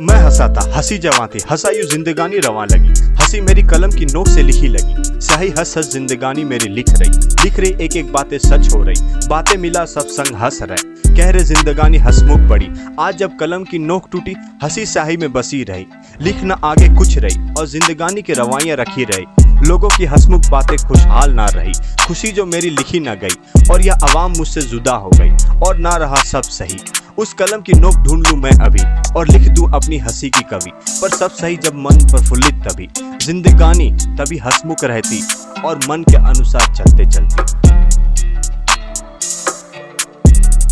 मैं हंसा था हँसी जवा थी हंसा यूँ जिंदगानी रवा लगी। हँसी मेरी कलम की नोक से लिखी लगी। सही हंस हंस जिंदगानी मेरी लिख रही। लिख रही एक एक बातें सच हो रही। बातें मिला सब संग हंस रहे। कह रहे जिंदगानी हंसमुख बड़ी आज जब कलम की नोक टूटी, हँसी स्याही में बसी रही। लिखना आगे कुछ रही और जिंदगानी के रवाइयाँ रखी रही। लोगों की हंसमुख बातें खुशहाल ना रही। खुशी जो मेरी लिखी ना गई और यह आवाम मुझसे जुदा हो गई। और ना रहा सब सही। उस कलम की नोक ढूंढ लूँ मैं अभी। और लिख दूँ अपनी हँसी की कवि। पर सब सही जब मन प्रफुल्लित तभी। जिंदगानी तभी हसमुख रहती और मन के अनुसार चलते चलती